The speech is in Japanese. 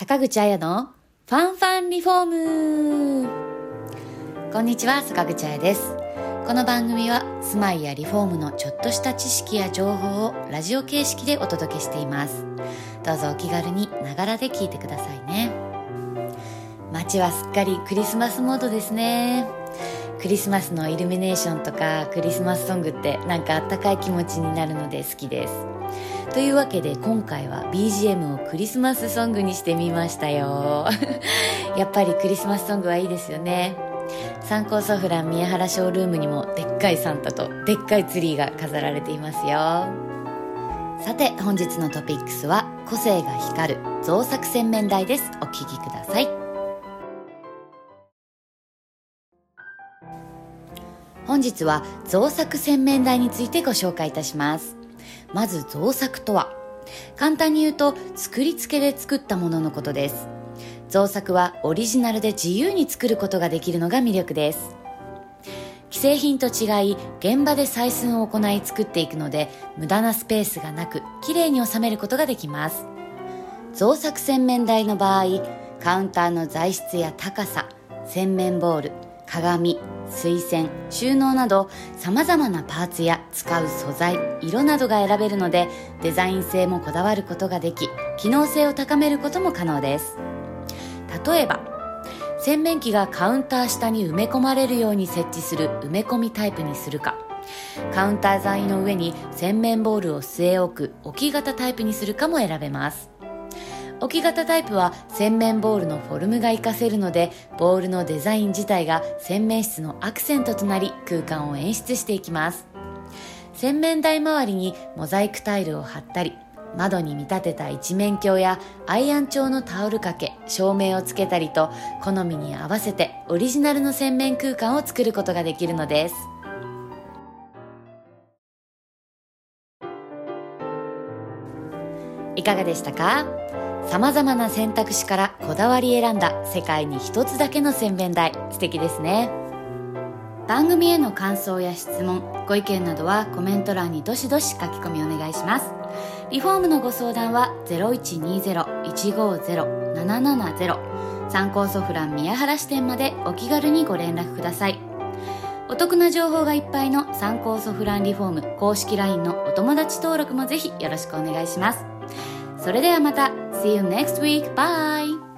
坂口彩のファンファンリフォーム。こんにちは坂口彩です。この番組は住まいやリフォームのちょっとした知識や情報をラジオ形式でお届けしています。どうぞお気軽にながらで聞いてくださいね。街はすっかりクリスマスモードですね。クリスマスのイルミネーションとかクリスマスソングってなんかあったかい気持ちになるので好きです。というわけで今回は BGM をクリスマスソングにしてみましたよ。やっぱりクリスマスソングはいいですよね。参考ソフラン宮原ショールームにもでっかいサンタとでっかいツリーが飾られていますよ。さて本日のトピックスは個性が光る造作洗面台です。お聴きください。本日は造作洗面台についてご紹介いたします。まず造作とは簡単に言うと作り付けで作ったもののことです。造作はオリジナルで自由に作ることができるのが魅力です。既製品と違い現場で採寸を行い作っていくので無駄なスペースがなくきれいに収めることができます。造作洗面台の場合カウンターの材質や高さ洗面ボール鏡水栓収納など様々なパーツや使う素材色などが選べるのでデザイン性もこだわることができ機能性を高めることも可能です。例えば洗面器がカウンター下に埋め込まれるように設置する埋め込みタイプにするか。カウンター材の上に洗面ボールを据え置く置き型タイプにするかも選べます。置き型タイプは洗面ボールのフォルムが活かせるのでボールのデザイン自体が洗面室のアクセントとなり空間を演出していきます。洗面台周りにモザイクタイルを貼ったり窓に見立てた一面鏡やアイアン調のタオル掛け照明をつけたりと好みに合わせてオリジナルの洗面空間を作ることができるのです。いかがでしたか？様々な選択肢からこだわり選んだ世界に一つだけの洗面台。素敵ですね。番組への感想や質問ご意見などはコメント欄にどしどし書き込みお願いします。リフォームのご相談は0120-150-770参考ソフラン宮原支店までお気軽にご連絡ください。お得な情報がいっぱいの参考ソフランリフォーム公式 LINE のお友達登録もぜひよろしくお願いします。それではまた See you next week. Bye!